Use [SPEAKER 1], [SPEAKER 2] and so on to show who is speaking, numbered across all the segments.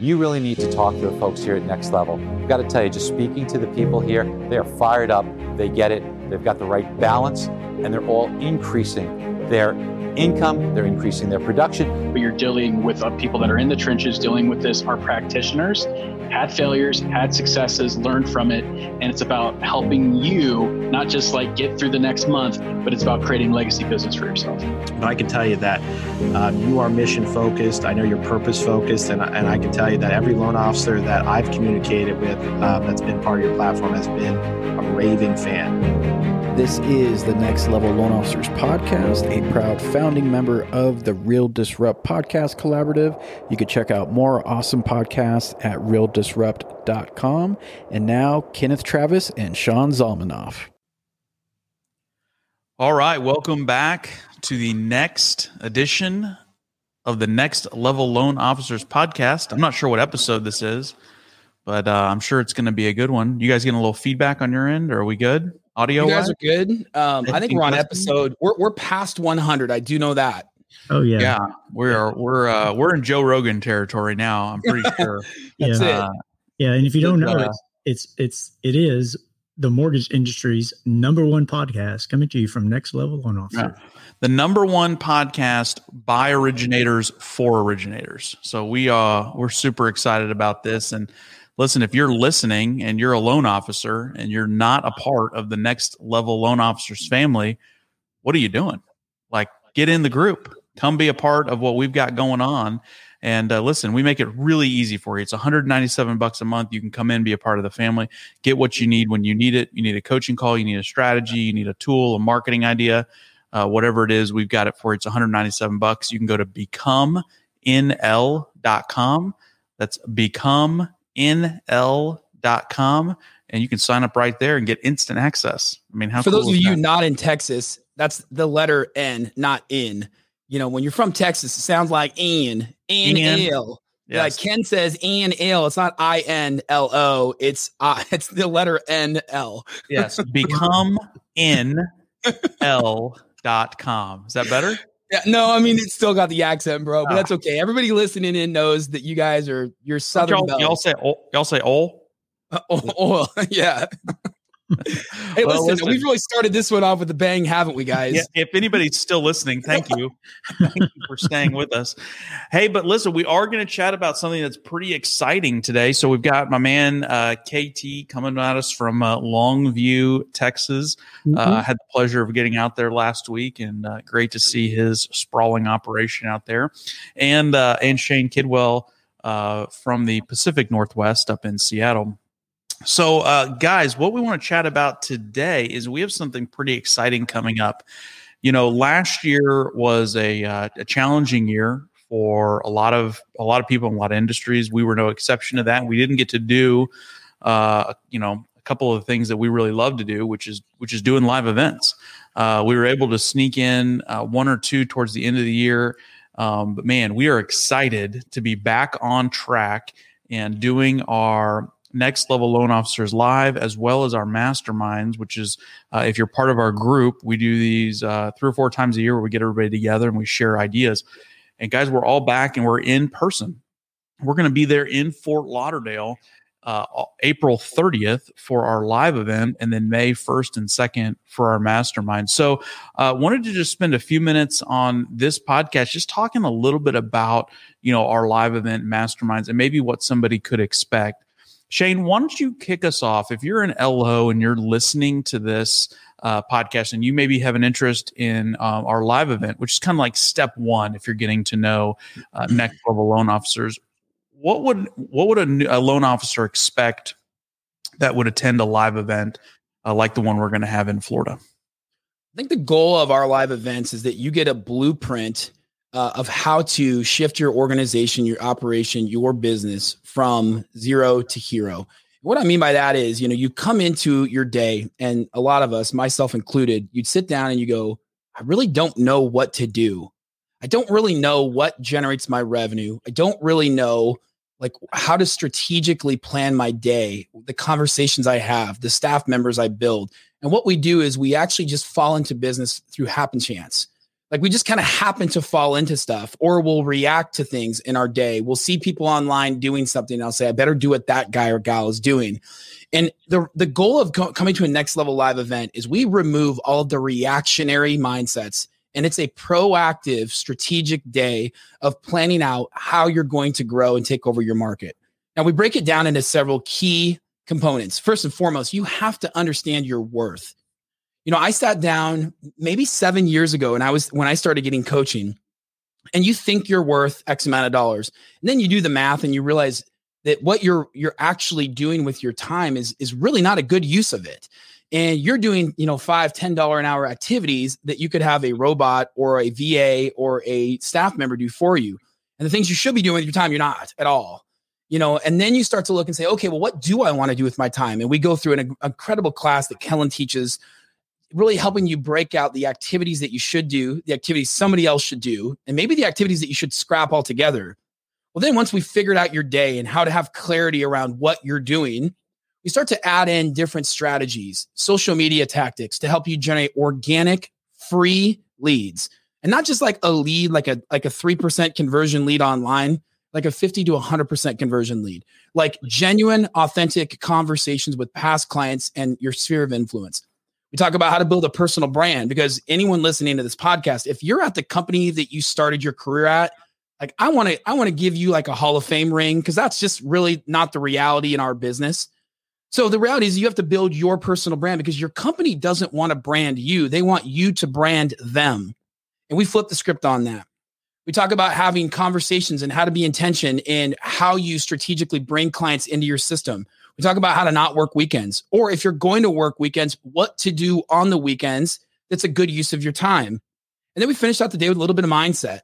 [SPEAKER 1] you really need to talk to the folks here at Next Level. I've got to tell you, just speaking to the people here, they are fired up, they get it, they've got the right balance, and they're all increasing their income, they're increasing their production.
[SPEAKER 2] But you're dealing with uh, people that are in the trenches dealing with this, are practitioners, had failures, had successes, learned from it. And it's about helping you not just like get through the next month, but it's about creating legacy business for yourself.
[SPEAKER 3] But I can tell you that um, you are mission focused. I know you're purpose focused. And, and I can tell you that every loan officer that I've communicated with um, that's been part of your platform has been a raving fan.
[SPEAKER 4] This is the Next Level Loan Officers Podcast, a proud founding member of the Real Disrupt Podcast Collaborative. You can check out more awesome podcasts at realdisrupt.com. And now, Kenneth Travis and Sean Zalmanoff.
[SPEAKER 5] All right, welcome back to the next edition of the Next Level Loan Officers Podcast. I'm not sure what episode this is, but uh, I'm sure it's going to be a good one. You guys getting a little feedback on your end? Or are we good? Audio.
[SPEAKER 6] You guys are good. Um, I think we're on episode. We're we're past 100. I do know that.
[SPEAKER 5] Oh yeah. Yeah, we are. We're uh, we're in Joe Rogan territory now. I'm pretty sure.
[SPEAKER 6] That's
[SPEAKER 7] yeah.
[SPEAKER 6] it.
[SPEAKER 7] Yeah, and if you don't know it, it's it's it is the mortgage industry's number one podcast coming to you from Next Level Loan Officer.
[SPEAKER 5] Yeah. The number one podcast by originators for originators. So we uh we're super excited about this and listen, if you're listening and you're a loan officer and you're not a part of the next level loan officers family, what are you doing? Like, get in the group, come be a part of what we've got going on. And uh, listen, we make it really easy for you. It's 197 bucks a month. You can come in, be a part of the family, get what you need when you need it. You need a coaching call, you need a strategy, you need a tool, a marketing idea, uh, whatever it is, we've got it for you. It's 197 bucks. You can go to becomenl.com. That's become nl.com and you can sign up right there and get instant access. I mean, how
[SPEAKER 6] for
[SPEAKER 5] cool
[SPEAKER 6] those of you
[SPEAKER 5] that?
[SPEAKER 6] not in Texas, that's the letter N, not in. You know, when you're from Texas, it sounds like in, in, L. Yes. Like Ken says, in L. It's not I N L O. It's uh, it's the letter N L.
[SPEAKER 5] Yes, become in L dot com. Is that better?
[SPEAKER 6] Yeah, no, I mean it's still got the accent, bro, but that's okay. Everybody listening in knows that you guys are you're southern.
[SPEAKER 5] Y'all, y'all say y'all say oil.
[SPEAKER 6] Uh, oil, yeah. Hey,
[SPEAKER 5] Well,
[SPEAKER 6] listen,
[SPEAKER 5] listen.
[SPEAKER 6] we've really started this one off with a bang, haven't we, guys?
[SPEAKER 5] Yeah, if anybody's still listening, thank you. thank you for staying with us. Hey, but listen, we are going to chat about something that's pretty exciting today. So we've got my man uh, KT coming at us from uh, Longview, Texas. Uh, had the pleasure of getting out there last week, and uh, great to see his sprawling operation out there. And uh, and Shane Kidwell uh, from the Pacific Northwest up in Seattle. So, uh, guys, what we want to chat about today is we have something pretty exciting coming up. You know, last year was a, uh, a challenging year for a lot of a lot of people in a lot of industries. We were no exception to that. We didn't get to do, uh, you know, a couple of things that we really love to do, which is which is doing live events. Uh, we were able to sneak in uh, one or two towards the end of the year. Um, but man, we are excited to be back on track and doing our next level loan officers live as well as our masterminds which is uh, if you're part of our group we do these uh, three or four times a year where we get everybody together and we share ideas. And guys we're all back and we're in person. We're going to be there in fort lauderdale uh, april 30th for our live event and then may 1st and 2nd for our mastermind. So uh, wanted to just spend a few minutes on this podcast just talking a little bit about you know our live event masterminds and maybe what somebody could expect Shane, why don't you kick us off? If you're an LO and you're listening to this uh, podcast and you maybe have an interest in um, our live event, which is kind of like step one if you're getting to know uh, next level loan officers, what would what would a, new- a loan officer expect that would attend a live event uh, like the one we're going to have in Florida?
[SPEAKER 6] I think the goal of our live events is that you get a blueprint uh, of how to shift your organization, your operation, your business from zero to hero. What I mean by that is, you know, you come into your day, and a lot of us, myself included, you'd sit down and you go, I really don't know what to do. I don't really know what generates my revenue. I don't really know like how to strategically plan my day, the conversations I have, the staff members I build. And what we do is we actually just fall into business through happen chance. Like we just kind of happen to fall into stuff or we'll react to things in our day. We'll see people online doing something and I'll say, I better do what that guy or gal is doing. And the, the goal of co- coming to a next level live event is we remove all the reactionary mindsets and it's a proactive strategic day of planning out how you're going to grow and take over your market. Now we break it down into several key components. First and foremost, you have to understand your worth you know, I sat down maybe seven years ago and I was when I started getting coaching, and you think you're worth X amount of dollars. And then you do the math and you realize that what you're you're actually doing with your time is is really not a good use of it. And you're doing, you know, five, ten dollar an hour activities that you could have a robot or a VA or a staff member do for you. And the things you should be doing with your time, you're not at all you know and then you start to look and say okay well what do i want to do with my time and we go through an incredible class that kellen teaches really helping you break out the activities that you should do, the activities somebody else should do, and maybe the activities that you should scrap altogether. Well, then once we figured out your day and how to have clarity around what you're doing, we start to add in different strategies, social media tactics to help you generate organic, free leads. And not just like a lead, like a like a 3% conversion lead online, like a 50 to 100% conversion lead, like genuine, authentic conversations with past clients and your sphere of influence. We talk about how to build a personal brand because anyone listening to this podcast, if you're at the company that you started your career at, like I want to I want to give you like a Hall of Fame ring because that's just really not the reality in our business. So the reality is you have to build your personal brand because your company doesn't want to brand you. They want you to brand them. And we flip the script on that. We talk about having conversations and how to be intention and how you strategically bring clients into your system. We talk about how to not work weekends, or if you're going to work weekends, what to do on the weekends that's a good use of your time. And then we finished out the day with a little bit of mindset.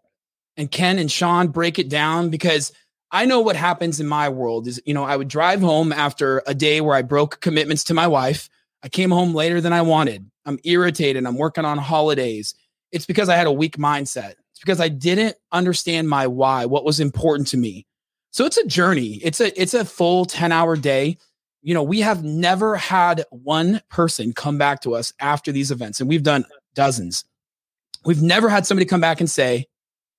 [SPEAKER 6] And Ken and Sean break it down because I know what happens in my world is, you know, I would drive home after a day where I broke commitments to my wife. I came home later than I wanted. I'm irritated. I'm working on holidays. It's because I had a weak mindset. It's because I didn't understand my why, what was important to me. So it's a journey. It's a it's a full 10 hour day. You know, we have never had one person come back to us after these events, and we've done dozens. We've never had somebody come back and say,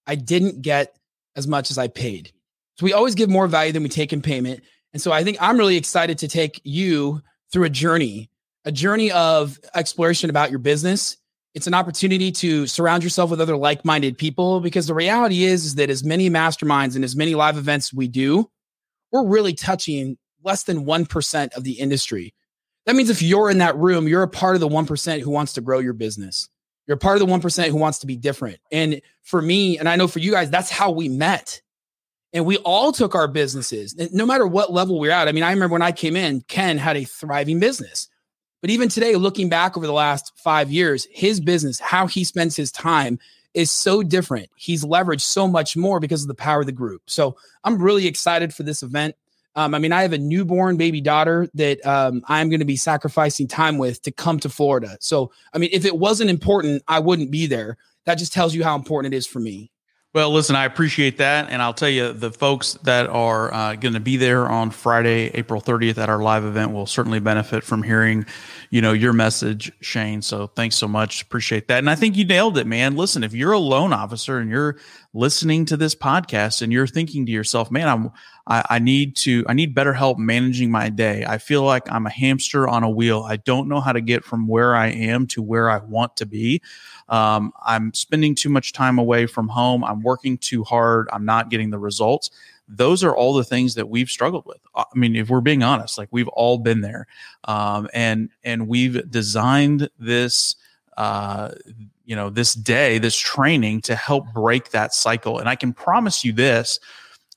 [SPEAKER 6] I didn't get as much as I paid. So we always give more value than we take in payment. And so I think I'm really excited to take you through a journey, a journey of exploration about your business it's an opportunity to surround yourself with other like-minded people because the reality is, is that as many masterminds and as many live events we do, we're really touching less than 1% of the industry. That means if you're in that room, you're a part of the 1% who wants to grow your business. You're a part of the 1% who wants to be different. And for me, and I know for you guys, that's how we met. And we all took our businesses, no matter what level we're at. I mean, I remember when I came in, Ken had a thriving business. But even today, looking back over the last five years, his business, how he spends his time is so different. He's leveraged so much more because of the power of the group. So I'm really excited for this event. Um, I mean, I have a newborn baby daughter that um, I'm going to be sacrificing time with to come to Florida. So, I mean, if it wasn't important, I wouldn't be there. That just tells you how important it is for me.
[SPEAKER 5] Well, listen, I appreciate that. And I'll tell you, the folks that are uh, going to be there on Friday, April 30th at our live event will certainly benefit from hearing, you know, your message, Shane. So thanks so much. Appreciate that. And I think you nailed it, man. Listen, if you're a loan officer and you're listening to this podcast and you're thinking to yourself, man, I'm, I, I need to, I need better help managing my day. I feel like I'm a hamster on a wheel. I don't know how to get from where I am to where I want to be. Um, I'm spending too much time away from home. I'm working too hard. I'm not getting the results. Those are all the things that we've struggled with. Uh, I mean, if we're being honest, like we've all been there, um, and and we've designed this. Uh, you know this day this training to help break that cycle and i can promise you this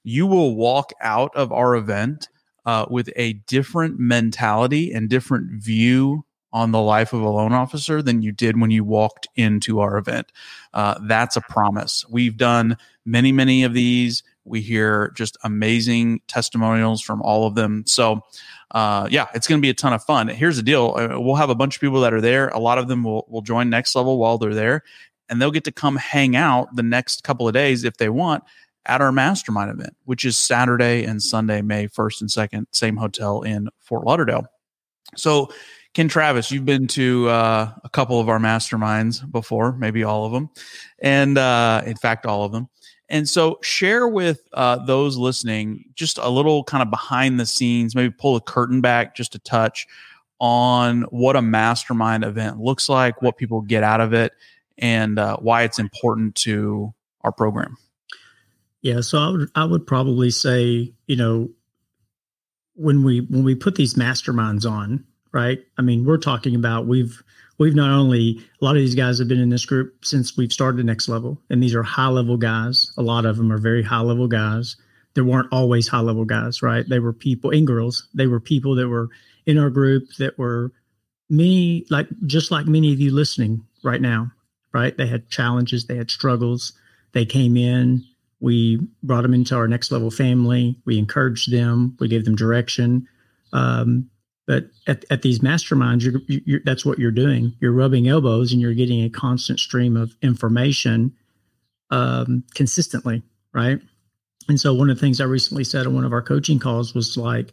[SPEAKER 5] you will walk out of our event uh, with a different mentality and different view on the life of a loan officer than you did when you walked into our event. Uh, that's a promise. We've done many, many of these. We hear just amazing testimonials from all of them. So, uh, yeah, it's going to be a ton of fun. Here's the deal uh, we'll have a bunch of people that are there. A lot of them will, will join Next Level while they're there, and they'll get to come hang out the next couple of days if they want at our mastermind event, which is Saturday and Sunday, May 1st and 2nd, same hotel in Fort Lauderdale. So Ken Travis, you've been to uh, a couple of our masterminds before, maybe all of them, and uh, in fact, all of them. And so, share with uh, those listening just a little kind of behind the scenes, maybe pull the curtain back just a touch on what a mastermind event looks like, what people get out of it, and uh, why it's important to our program.
[SPEAKER 7] Yeah, so I would I would probably say, you know, when we when we put these masterminds on, right? I mean, we're talking about we've we've not only a lot of these guys have been in this group since we've started next level, and these are high level guys. A lot of them are very high level guys. There weren't always high level guys, right? They were people and girls. They were people that were in our group that were many like just like many of you listening right now, right? They had challenges, they had struggles. They came in, we brought them into our next level family. We encouraged them. We gave them direction. Um, but at, at these masterminds, you're, you're, that's what you're doing. You're rubbing elbows and you're getting a constant stream of information um, consistently, right? And so one of the things I recently said on one of our coaching calls was like,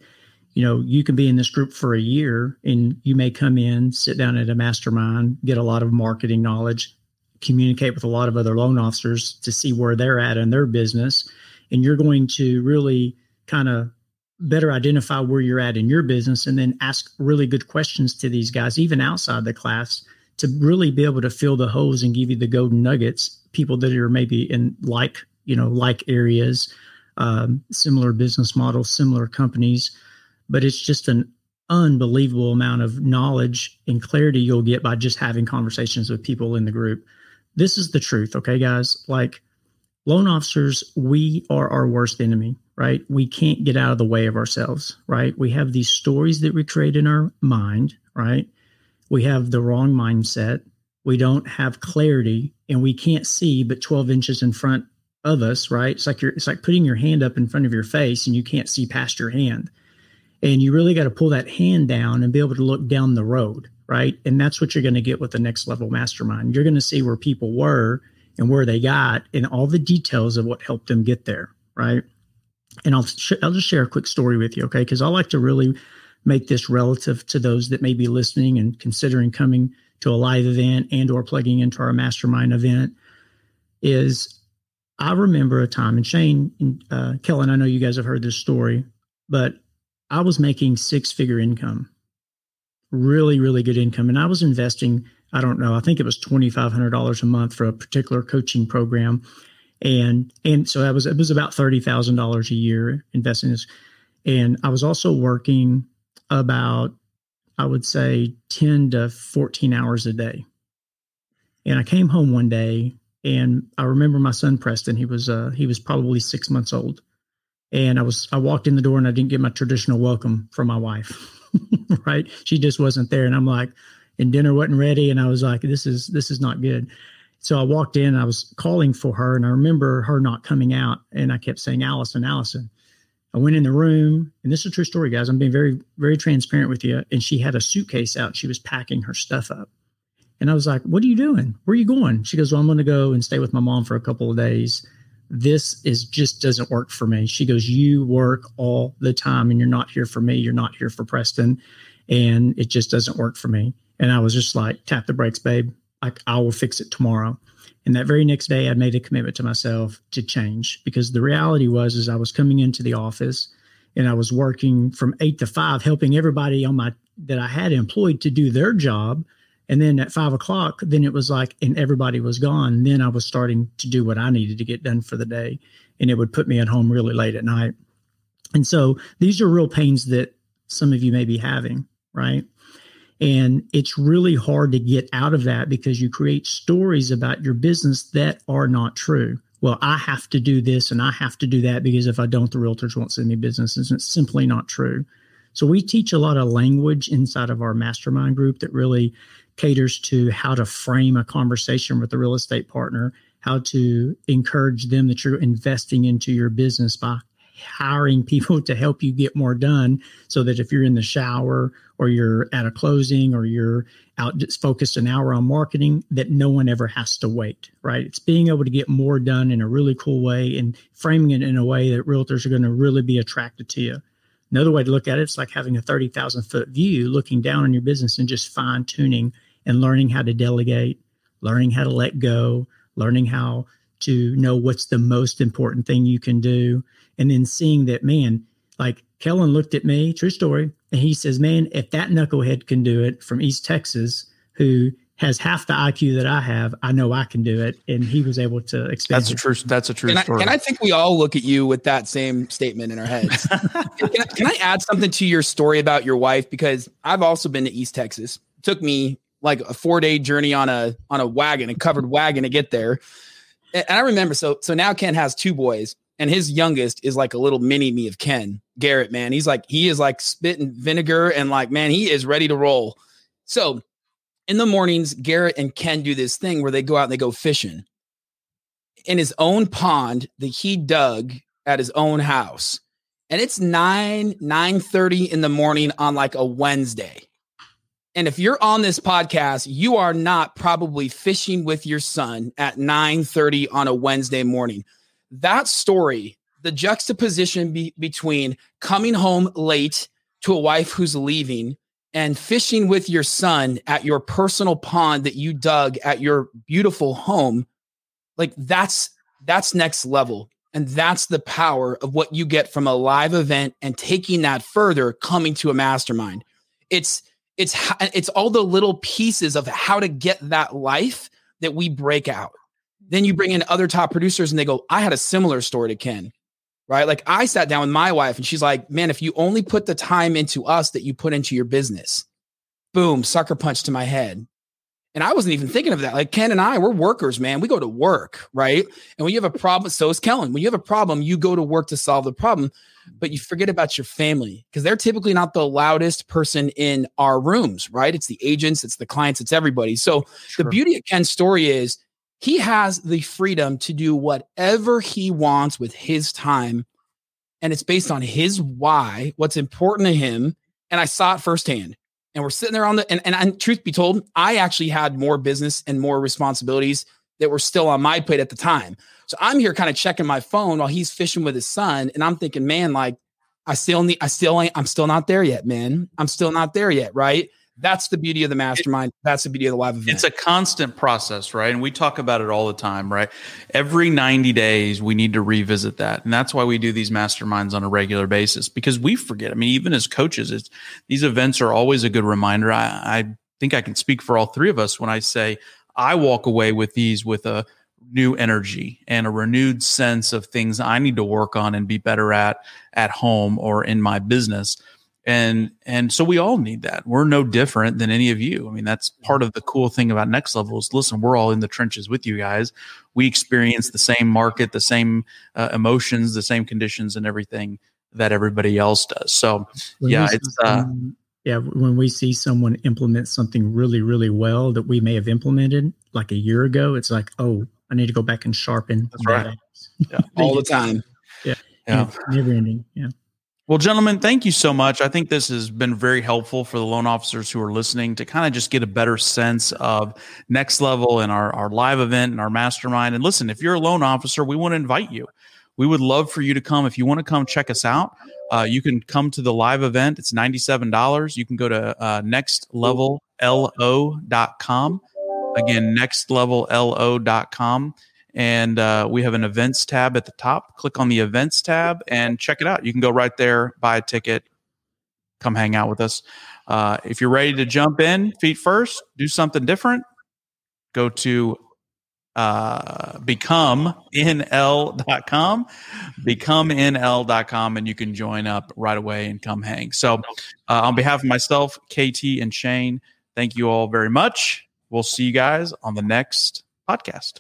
[SPEAKER 7] you know, you can be in this group for a year and you may come in, sit down at a mastermind, get a lot of marketing knowledge, communicate with a lot of other loan officers to see where they're at in their business. And you're going to really kind of better identify where you're at in your business and then ask really good questions to these guys, even outside the class, to really be able to fill the holes and give you the golden nuggets, people that are maybe in like, you know, like areas, um, similar business models, similar companies. But it's just an unbelievable amount of knowledge and clarity you'll get by just having conversations with people in the group. This is the truth, okay, guys? Like loan officers, we are our worst enemy right? We can't get out of the way of ourselves, right? We have these stories that we create in our mind, right? We have the wrong mindset. We don't have clarity and we can't see but 12 inches in front of us, right? It's like you're it's like putting your hand up in front of your face and you can't see past your hand. And you really got to pull that hand down and be able to look down the road, right? And that's what you're going to get with the next level mastermind. You're going to see where people were and where they got and all the details of what helped them get there, right? And I'll sh- I'll just share a quick story with you, okay? Because I like to really make this relative to those that may be listening and considering coming to a live event and or plugging into our mastermind event. Is I remember a time, and Shane and uh, Kellen, I know you guys have heard this story, but I was making six figure income, really, really good income, and I was investing. I don't know. I think it was twenty five hundred dollars a month for a particular coaching program and and so I was it was about thirty thousand dollars a year investing this, and I was also working about I would say ten to fourteen hours a day, and I came home one day and I remember my son Preston he was uh he was probably six months old, and I was I walked in the door and I didn't get my traditional welcome from my wife, right? She just wasn't there, and I'm like, and dinner wasn't ready, and I was like, this is this is not good. So I walked in, I was calling for her, and I remember her not coming out, and I kept saying, Allison, Allison. I went in the room, and this is a true story, guys. I'm being very, very transparent with you. And she had a suitcase out. She was packing her stuff up. And I was like, What are you doing? Where are you going? She goes, Well, I'm going to go and stay with my mom for a couple of days. This is just doesn't work for me. She goes, You work all the time and you're not here for me. You're not here for Preston. And it just doesn't work for me. And I was just like, Tap the brakes, babe. I, I will fix it tomorrow. And that very next day, I made a commitment to myself to change because the reality was, is I was coming into the office and I was working from eight to five, helping everybody on my that I had employed to do their job. And then at five o'clock, then it was like, and everybody was gone. Then I was starting to do what I needed to get done for the day, and it would put me at home really late at night. And so these are real pains that some of you may be having, right? And it's really hard to get out of that because you create stories about your business that are not true. Well, I have to do this and I have to do that because if I don't, the realtors won't send me business. And it's simply not true. So we teach a lot of language inside of our mastermind group that really caters to how to frame a conversation with a real estate partner, how to encourage them that you're investing into your business by hiring people to help you get more done so that if you're in the shower or you're at a closing or you're out just focused an hour on marketing that no one ever has to wait right it's being able to get more done in a really cool way and framing it in a way that realtors are going to really be attracted to you Another way to look at it, it's like having a 30,000 foot view looking down on your business and just fine tuning and learning how to delegate, learning how to let go, learning how to know what's the most important thing you can do. And then seeing that, man, like Kellen looked at me, true story, and he says, man, if that knucklehead can do it from East Texas, who has half the IQ that I have, I know I can do it. And he was able to expand.
[SPEAKER 5] That's a true. That's a true
[SPEAKER 6] and
[SPEAKER 5] story.
[SPEAKER 6] I, and I think we all look at you with that same statement in our heads. can, I, can I add something to your story about your wife? Because I've also been to East Texas. It took me like a four day journey on a on a wagon, a covered wagon to get there. And I remember. So so now Ken has two boys, and his youngest is like a little mini me of Ken Garrett. Man, he's like he is like spitting vinegar and like man, he is ready to roll. So in the mornings, Garrett and Ken do this thing where they go out and they go fishing in his own pond that he dug at his own house. And it's 9 9 30 in the morning on like a Wednesday. And if you're on this podcast, you are not probably fishing with your son at 9 30 on a Wednesday morning. That story, the juxtaposition be- between coming home late to a wife who's leaving and fishing with your son at your personal pond that you dug at your beautiful home like that's that's next level. And that's the power of what you get from a live event and taking that further coming to a mastermind. It's it's it's all the little pieces of how to get that life that we break out then you bring in other top producers and they go i had a similar story to ken right? Like I sat down with my wife and she's like, man, if you only put the time into us that you put into your business, boom, sucker punch to my head. And I wasn't even thinking of that. Like Ken and I, we're workers, man. We go to work, right? And when you have a problem, so is Kellen. When you have a problem, you go to work to solve the problem, but you forget about your family because they're typically not the loudest person in our rooms, right? It's the agents, it's the clients, it's everybody. So sure. the beauty of Ken's story is he has the freedom to do whatever he wants with his time. And it's based on his why, what's important to him. And I saw it firsthand. And we're sitting there on the, and, and, and truth be told, I actually had more business and more responsibilities that were still on my plate at the time. So I'm here kind of checking my phone while he's fishing with his son. And I'm thinking, man, like, I still need, I still ain't, I'm still not there yet, man. I'm still not there yet. Right. That's the beauty of the mastermind. That's the beauty of the live event.
[SPEAKER 5] It's a constant process, right? And we talk about it all the time, right? Every 90 days, we need to revisit that. And that's why we do these masterminds on a regular basis because we forget. I mean, even as coaches, it's, these events are always a good reminder. I, I think I can speak for all three of us when I say I walk away with these with a new energy and a renewed sense of things I need to work on and be better at at home or in my business and and so we all need that. We're no different than any of you. I mean that's part of the cool thing about next level is listen we're all in the trenches with you guys. We experience the same market the same uh, emotions the same conditions and everything that everybody else does. So when yeah it's uh,
[SPEAKER 7] yeah when we see someone implement something really really well that we may have implemented like a year ago it's like oh i need to go back and sharpen
[SPEAKER 5] that's right.
[SPEAKER 6] yeah. all the time.
[SPEAKER 7] Yeah. Yeah. Never ending. Yeah
[SPEAKER 5] well, gentlemen, thank you so much. I think this has been very helpful for the loan officers who are listening to kind of just get a better sense of next level and our, our live event and our mastermind. And listen, if you're a loan officer, we want to invite you. We would love for you to come. If you want to come check us out, uh, you can come to the live event. It's $97. You can go to uh, nextlevello.com. Again, nextlevello.com and uh, we have an events tab at the top. Click on the events tab and check it out. You can go right there, buy a ticket, come hang out with us. Uh, if you're ready to jump in, feet first, do something different, go to uh, becomenl.com, becomenl.com, and you can join up right away and come hang. So, uh, on behalf of myself, KT, and Shane, thank you all very much. We'll see you guys on the next podcast.